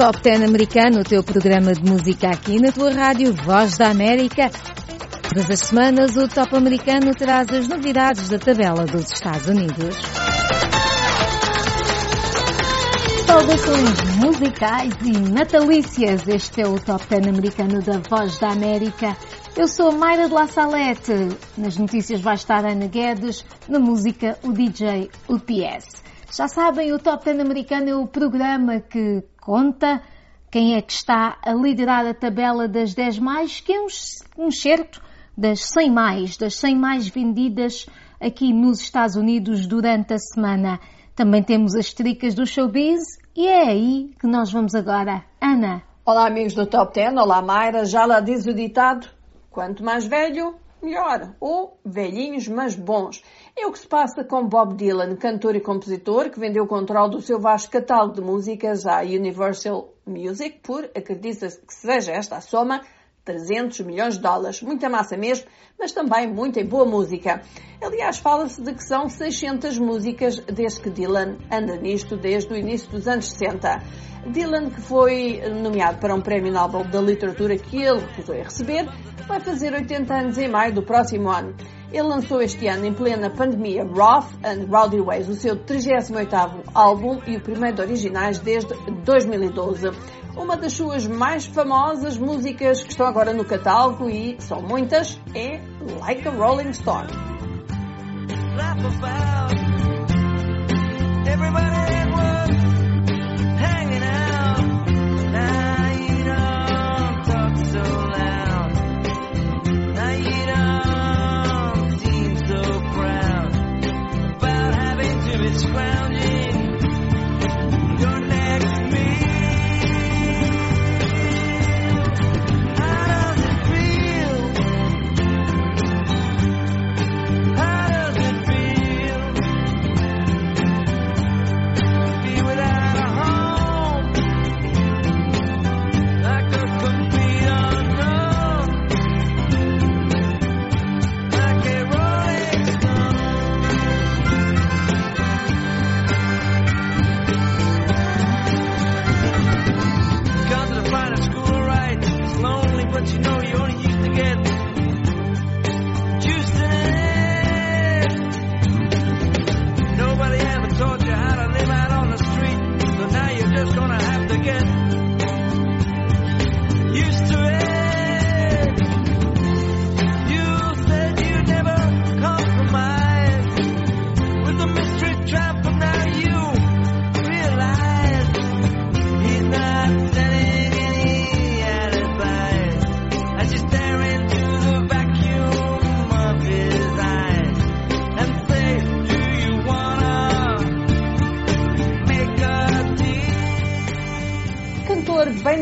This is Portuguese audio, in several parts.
Top 10 americano, o teu programa de música aqui na tua rádio Voz da América. Todas as semanas o Top americano traz as novidades da tabela dos Estados Unidos. Saudações musicais e natalícias. Este é o Top 10 americano da Voz da América. Eu sou Mayra de La Salete. Nas notícias vai estar Ana Guedes, na música o DJ UPS. Já sabem, o Top 10 americano é o programa que conta quem é que está a liderar a tabela das 10 mais, que é um, certo das 100 mais, das 100 mais vendidas aqui nos Estados Unidos durante a semana. Também temos as tricas do showbiz e é aí que nós vamos agora. Ana. Olá amigos do Top 10, olá Mayra, já lá diz o ditado, quanto mais velho, melhor. Ou velhinhos, mas bons. É o que se passa com Bob Dylan, cantor e compositor, que vendeu o controle do seu vasto catálogo de músicas à Universal Music por, acredita-se que seja esta a soma, 300 milhões de dólares. Muita massa mesmo, mas também muita boa música. Aliás, fala-se de que são 600 músicas desde que Dylan anda nisto desde o início dos anos 60. Dylan, que foi nomeado para um prémio Nobel da Literatura que ele recusou a receber, vai fazer 80 anos em maio do próximo ano. Ele lançou este ano, em plena pandemia, Rough and Rowdy Ways, o seu 38º álbum e o primeiro de originais desde 2012. Uma das suas mais famosas músicas que estão agora no catálogo, e são muitas, é Like a Rolling Stone.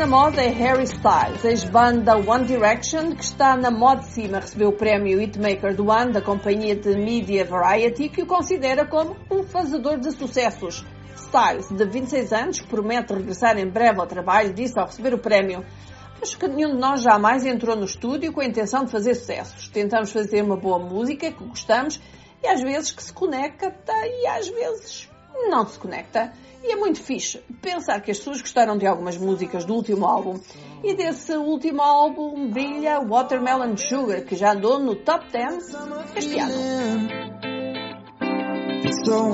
Moda é Harry Styles, ex-banda One Direction, que está na moda cima, recebeu o prémio Hitmaker do ano da companhia de Media Variety, que o considera como um fazedor de sucessos. Styles, de 26 anos, promete regressar em breve ao trabalho, disse ao receber o prémio Acho que nenhum de nós jamais entrou no estúdio com a intenção de fazer sucessos. Tentamos fazer uma boa música que gostamos e às vezes que se conecta e às vezes não se conecta. E é muito fixe pensar que as pessoas gostaram de algumas músicas do último álbum. E desse último álbum brilha Watermelon Sugar, que já andou no top 10 este ano. So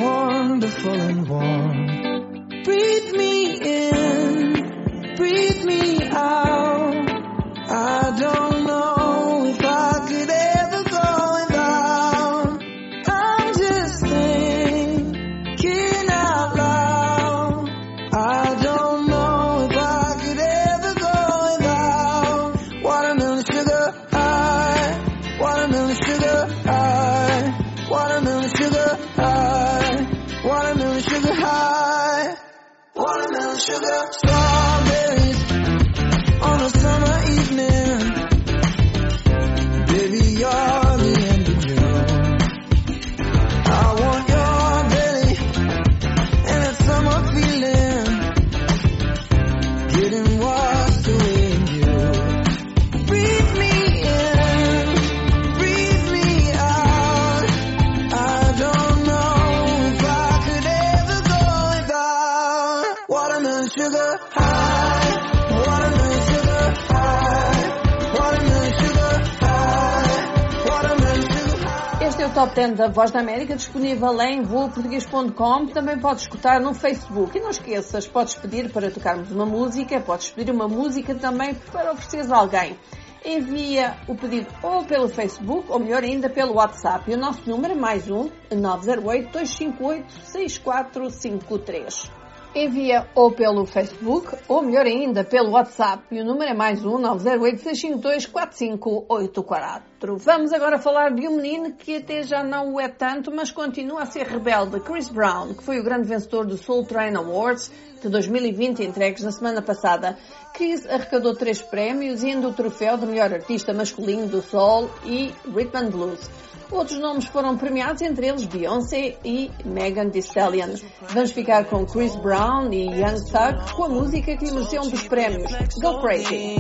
10 da Voz da América disponível em voaportuguês.com. Também podes escutar no Facebook. E não esqueças, podes pedir para tocarmos uma música, podes pedir uma música também para ofereceres a alguém. Envia o pedido ou pelo Facebook, ou melhor ainda, pelo WhatsApp. E o nosso número é mais um, 908 258 6453 envia ou pelo Facebook, ou melhor ainda, pelo WhatsApp. E o número é mais um 908-652-4584. Vamos agora falar de um menino que até já não o é tanto, mas continua a ser rebelde. Chris Brown, que foi o grande vencedor do Soul Train Awards de 2020, entregues na semana passada. Chris arrecadou três prémios, indo o troféu de melhor artista masculino do Soul e Rhythm and Blues. Outros nomes foram premiados, entre eles Beyoncé e Megan Thee Stallion. Vamos ficar com Chris Brown e Young Thug com a música que lhe mereceu um dos prémios, Go Crazy.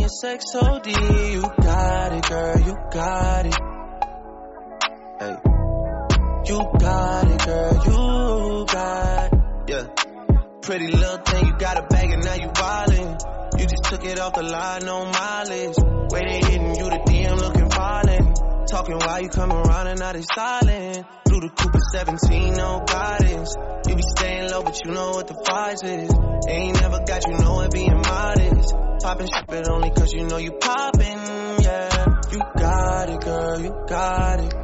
You got it, girl, you got it. Yeah. Pretty little thing, you got a bag and now you. You just took it off the line, no mileage. Waiting, hitting you the DM looking violent. Talking while you come around and now they silent. Through the Cooper 17, no guidance. You be staying low, but you know what the price is. Ain't never got you know it being modest. Poppin' shit, but only cause you know you poppin', yeah. You got it, girl, you got it.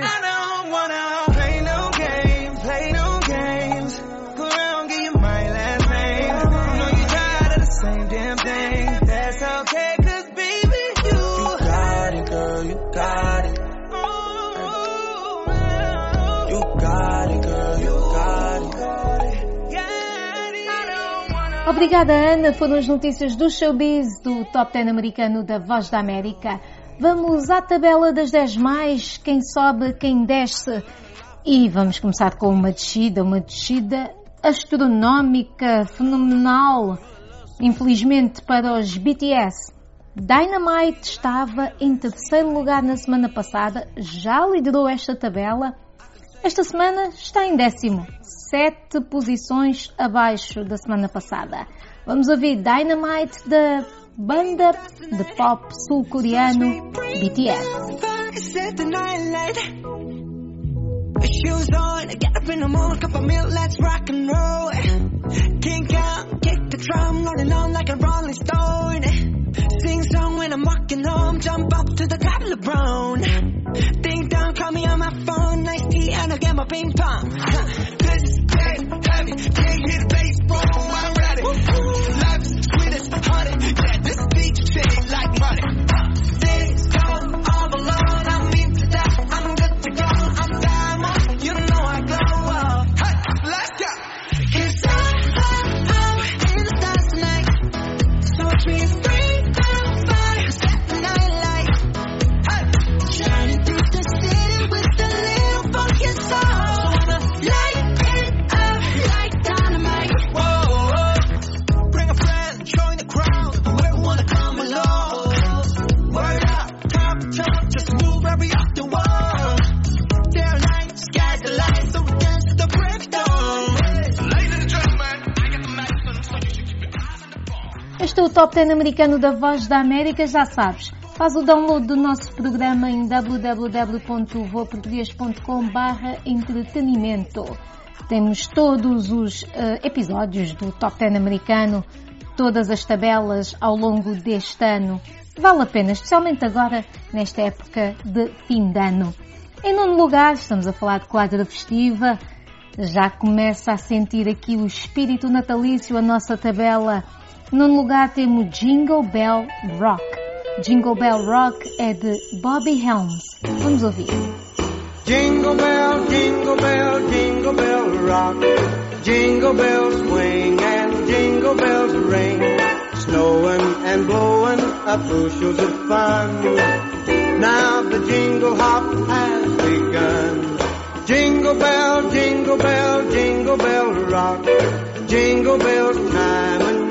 Obrigada, Ana. Foram as notícias do showbiz do Top 10 americano da Voz da América. Vamos à tabela das 10 mais, quem sobe, quem desce. E vamos começar com uma descida, uma descida astronómica, fenomenal. Infelizmente para os BTS. Dynamite estava em terceiro lugar na semana passada, já liderou esta tabela. Esta semana está em décimo, sete posições abaixo da semana passada. Vamos ouvir Dynamite da banda de pop sul-coreano BTS. Shoes on, get up in the morning, cup of milk, let's rock and roll. Kink out, kick the drum, rolling on like a rolling stone. Sing song when I'm walking home, jump up to the top of the brown. Ding dong, call me on my phone, nice tea, and I'll get my ping pong. This is dead, heavy, can't hear the bass, boom, I'm ready. Life is sweet as honey, yeah, this beat shit like money. Este Top 10 americano da Voz da América, já sabes. Faz o download do nosso programa em www.voaportugues.com entretenimento. Temos todos os uh, episódios do Top 10 americano todas as tabelas ao longo deste ano. Vale a pena, especialmente agora, nesta época de fim de ano. Em nono lugar, estamos a falar de quadra festiva. Já começa a sentir aqui o espírito natalício, a nossa tabela. Nono lugar temos Jingle Bell Rock. Jingle Bell Rock é de Bobby Helms. Vamos ouvir. Jingle bell, jingle bell, jingle bell rock. Jingle bells swing and jingle bells ring. Snowing and blowing up bushels of fun. Now the jingle hop has begun. Jingle bell, jingle bell, jingle bell rock. Jingle bell time and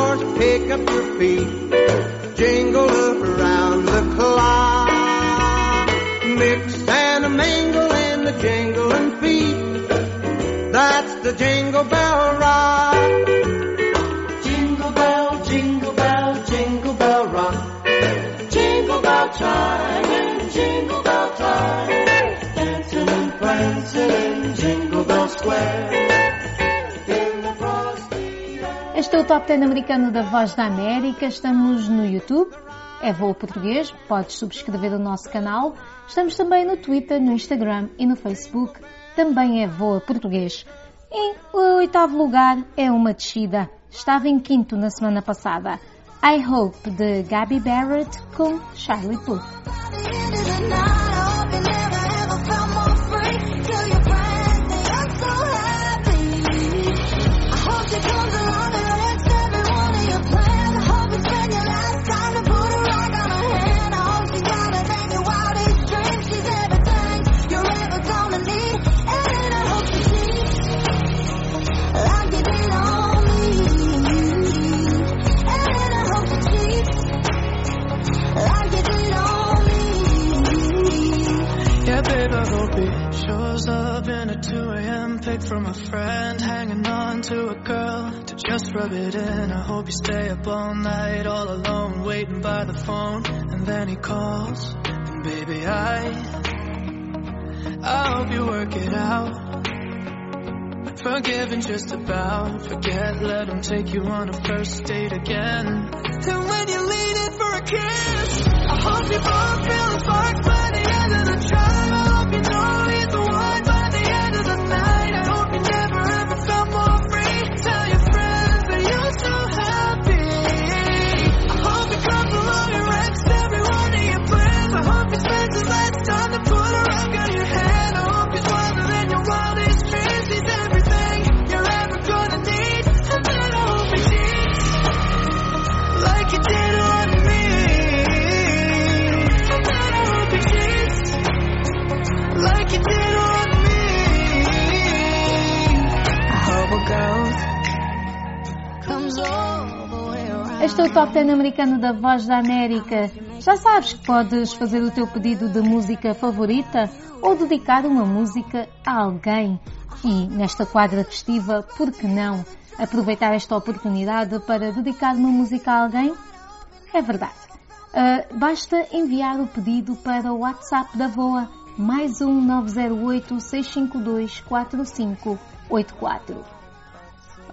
Este é o Top 10 americano da Voz da América. Estamos no YouTube. É Voo Português. Podes subscrever o nosso canal. Estamos também no Twitter, no Instagram e no Facebook. Também é Voa Português. Em oitavo lugar é uma descida. Estava em quinto na semana passada. I Hope de Gabby Barrett com Charlie Puth. Just rub it in. I hope you stay up all night, all alone, waiting by the phone, and then he calls. And baby, I, I hope you work it out. Forgive and just about forget, let him take you on a first date again. And when you lean in for a kiss, I hope you both feel the sparks by the end of the drive. Este é o Top 10 americano da Voz da América. Já sabes que podes fazer o teu pedido de música favorita ou dedicar uma música a alguém. E nesta quadra festiva, por que não aproveitar esta oportunidade para dedicar uma música a alguém? É verdade. Ah, basta enviar o pedido para o WhatsApp da VOA mais um 908 652 4584.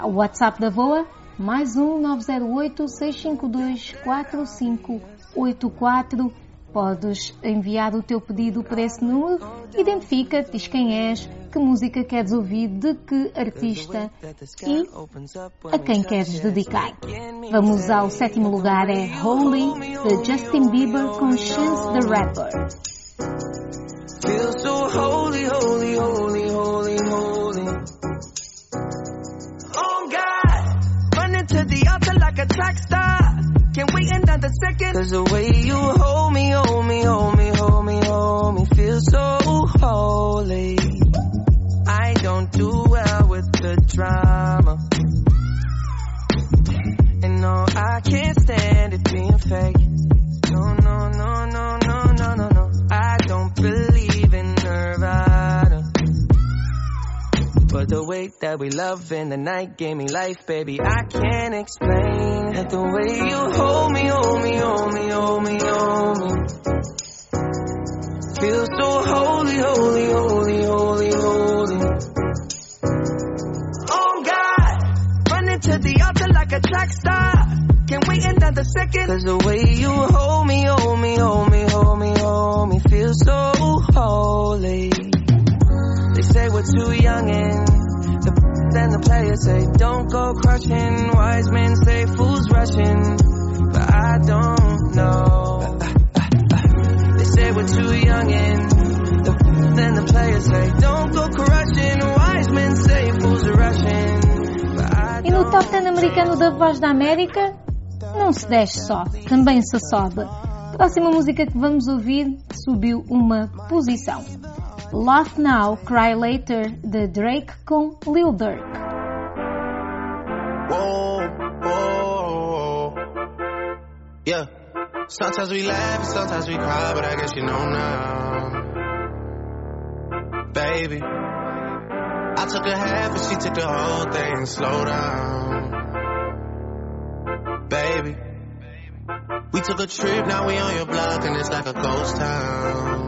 O WhatsApp da VOA, mais um 908 652 4584. Podes enviar o teu pedido para esse número, identifica, diz quem és, que música queres ouvir, de que artista e a quem queres dedicar. Vamos ao sétimo lugar, é Holy, de Justin Bieber com Chance the Rapper. Feel so holy, holy, holy, holy, holy. Like a track star. Can't wait another second. Cause the way you hold me, hold me, hold me, hold me, hold me, feel so holy. I don't do well with the drama. And no, I can't stand it being fake. Way that we love in the night gave me life, baby. I can't explain it. The way you hold me, hold me, hold me, hold me, hold me. Feel so holy, holy, holy, holy, holy. Oh God, running to the altar like a track star. Can't wait another second. Cause the way you hold me, hold me, hold me, hold me, hold me, feel so holy. They say we're too young and then the players say don't go crushing. Wise men say fools rushing, but I don't know. They say we're too young and the then the players say don't go crushing. Wise men say fools are rushing, E no top 10 americano da Voz da América, não se desce só, também se sobe. Próxima música que vamos ouvir subiu uma posição. Laugh Now, Cry Later, de Drake com Lil Durk. Yeah. Sometimes we laugh sometimes we cry, but I guess you know now. Baby. I took a half and she took the whole thing. Slow down. Baby. We took a trip, now we on your block and it's like a ghost town.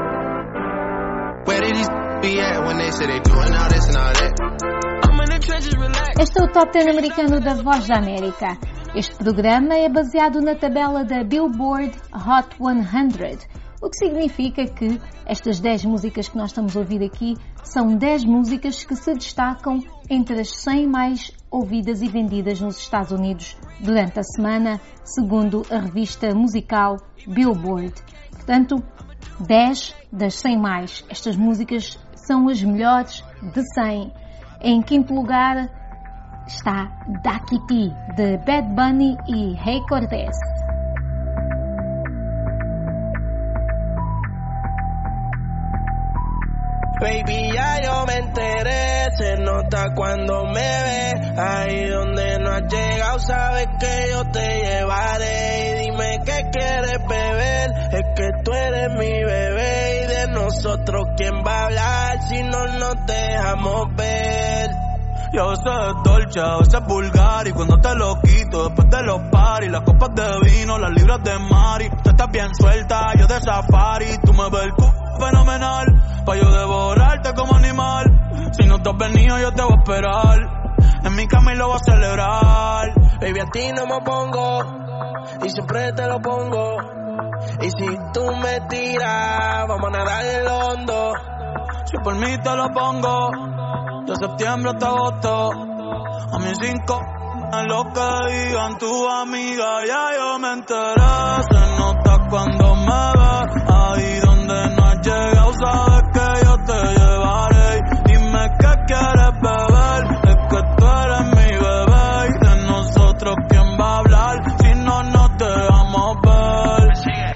Este é o Top 10 americano da Voz da América. Este programa é baseado na tabela da Billboard Hot 100, o que significa que estas 10 músicas que nós estamos a ouvir aqui são 10 músicas que se destacam entre as 100 mais ouvidas e vendidas nos Estados Unidos durante a semana, segundo a revista musical Billboard. Portanto, 10 das 100 mais. Estas músicas são as melhores de 100. Em quinto lugar está Dakiti, de Bad Bunny e Hey Cortez. Baby, ya yo me enteré, se nota cuando me ve. Ahí donde no has llegado, sabes que yo te llevaré. Y dime qué quieres beber, es que tú eres mi bebé. Y de nosotros, ¿quién va a hablar si no nos dejamos ver? Y a veces es dolce, a veces es vulgar Y cuando te lo quito después de los paris Las copas de vino, las libras de mari Tú estás bien suelta, yo de safari Tú me ves el fenomenal Pa' yo animal Si no te has venido yo te voy a esperar. En mi cama y lo voy a celebrar. Baby, a ti no me pongo y siempre te lo pongo. Y si tú me tiras, vamos a nadar el hondo. Si por mí te lo pongo De septiembre hasta agosto. A mis cinco a lo que digan tu amiga Ya yo me enteré. Se nota cuando me ves. Ahí donde no has llegado Sabes que yo te llevaré Qué quieres beber Es que tú eres mi bebé Y de nosotros quién va a hablar Si no nos dejamos ver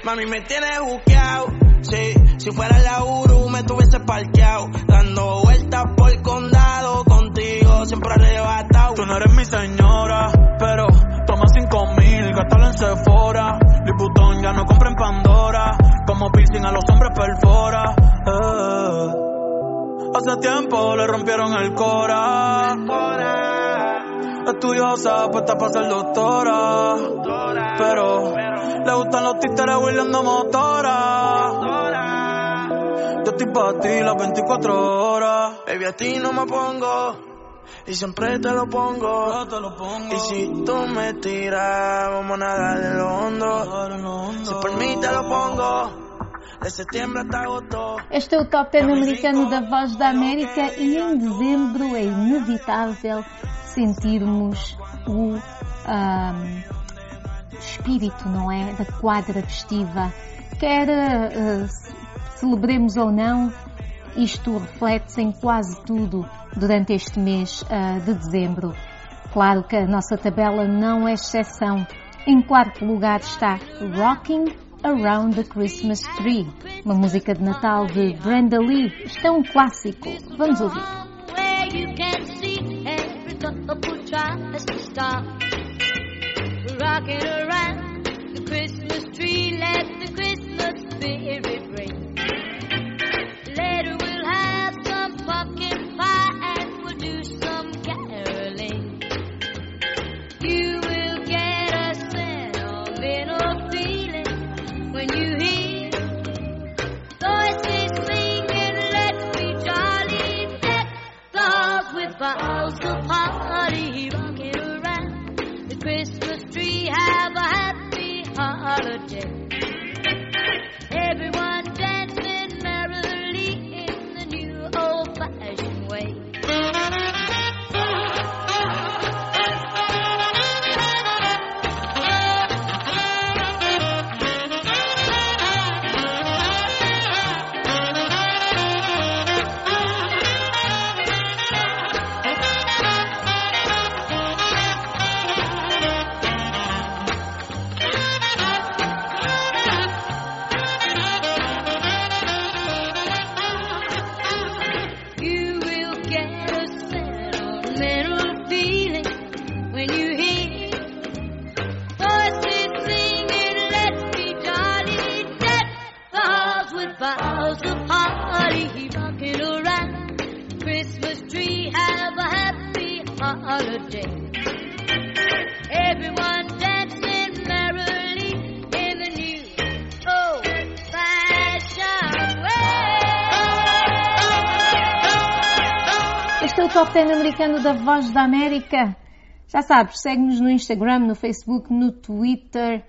Mami, me tienes buqueado. Sí, si fuera la Uru me tuviese parqueado. Dando vueltas por el condado. Contigo siempre arrebatado. Tú no eres mi señora, pero toma cinco mil, gástalo en Sephora. Liputón ya no compra en Pandora, como piercing a los hombres perfora. Eh. Hace tiempo le rompieron el cora. Estudiosa, puesta para ser doctora. Pero le gustan los títeres huirleando motora. Yo estoy para ti las 24 horas. Baby, a ti no me pongo Y siempre te lo pongo. Te lo pongo. Y si tú me tiras, vamos a nadar en lo hondo. Si por mí te lo pongo. Este é o top 10 americano da Voz da América e em dezembro é inevitável sentirmos o ahm, espírito, não é? Da quadra festiva. Quer eh, celebremos ou não, isto reflete-se em quase tudo durante este mês ah, de dezembro. Claro que a nossa tabela não é exceção. Em quarto lugar está Rocking Around the Christmas Tree, uma música de Natal de Brenda Lee. Isto é um clássico. Vamos ouvir. rocking around the Christmas tree. Let the Christmas spirit Este é o Top 10 americano da Voz da América. Já sabes, segue-nos no Instagram, no Facebook, no Twitter.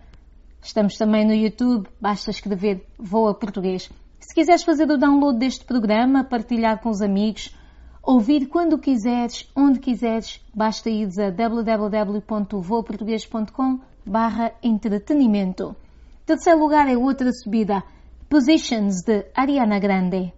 Estamos também no YouTube. Basta escrever Voa Português. Se quiseres fazer o download deste programa, partilhar com os amigos, ouvir quando quiseres, onde quiseres, basta ir a www.voaportugues.com barra entretenimento. Terceiro lugar é outra subida. Positions, de Ariana Grande.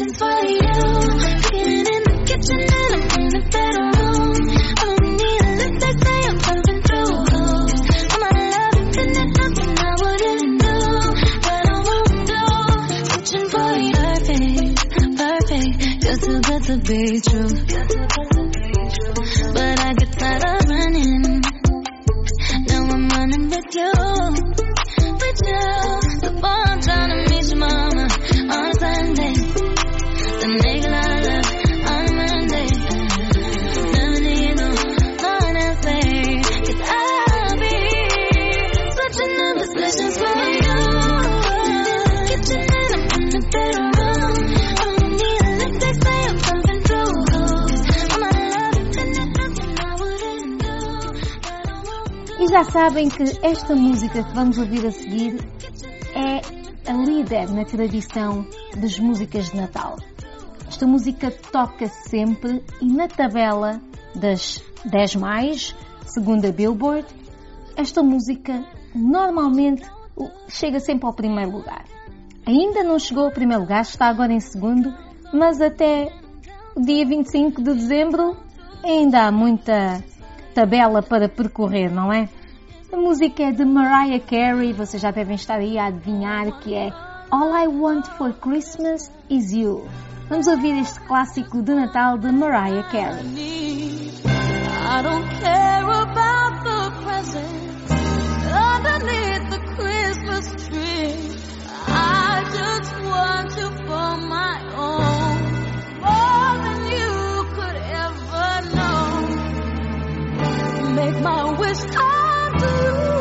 Up positions for you. Sabem que esta música que vamos ouvir a seguir é a líder na tradição das músicas de Natal. Esta música toca sempre e na tabela das 10 mais, segundo a Billboard, esta música normalmente chega sempre ao primeiro lugar. Ainda não chegou ao primeiro lugar, está agora em segundo, mas até o dia 25 de dezembro ainda há muita tabela para percorrer, não é? A música é de Mariah Carey, vocês já devem estar aí a adivinhar que é All I Want for Christmas Is You. Vamos ouvir este clássico de Natal de Mariah Carey. I don't care about the presents underneath the Christmas tree. I just want for my own, more than you could ever know. Make my wish come Oh.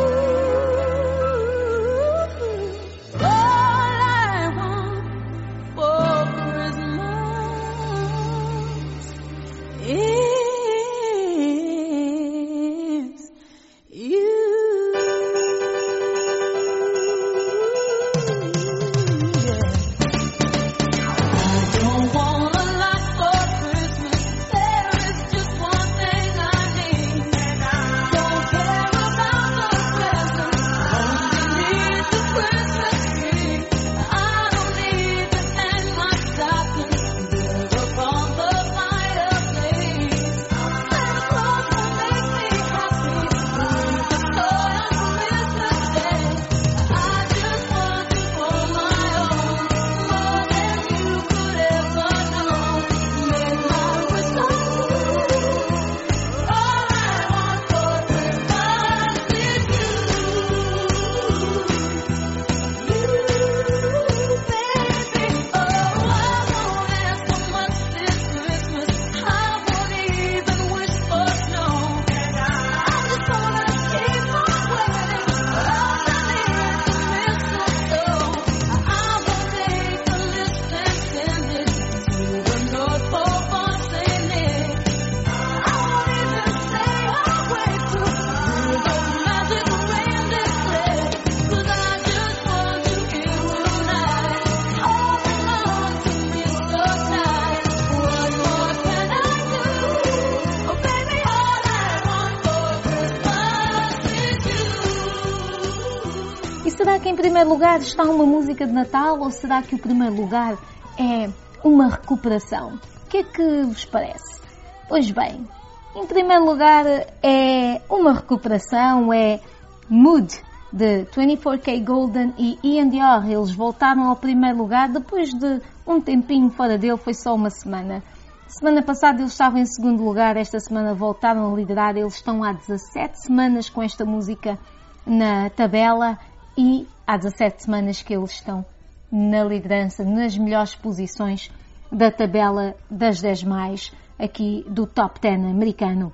Lugar está uma música de Natal ou será que o primeiro lugar é uma recuperação? O que é que vos parece? Pois bem, em primeiro lugar é uma recuperação, é Mood de 24K Golden e Ian Dior. Eles voltaram ao primeiro lugar depois de um tempinho fora dele, foi só uma semana. Semana passada eles estavam em segundo lugar, esta semana voltaram a liderar. Eles estão há 17 semanas com esta música na tabela e há 17 semanas que eles estão na liderança, nas melhores posições da tabela das 10 mais aqui do Top 10 americano.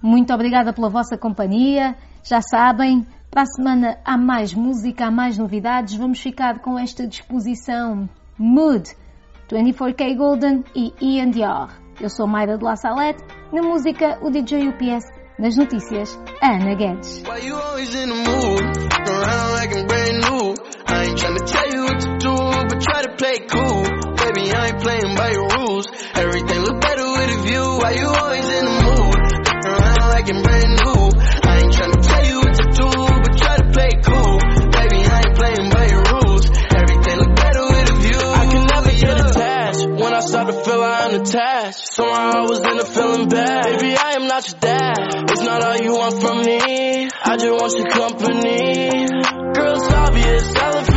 Muito obrigada pela vossa companhia. Já sabem, para a semana há mais música, há mais novidades. Vamos ficar com esta disposição Mood 24K Golden e Ian Dior. Eu sou Mayra de La Salette, na música o DJ UPS, nas notícias Ana Guedes. Why you always in the mood? Around like I'm brand new. I ain't tryna tell you I your dad. It's not all you want from me. I just want your company. Girl, it's obvious, elephant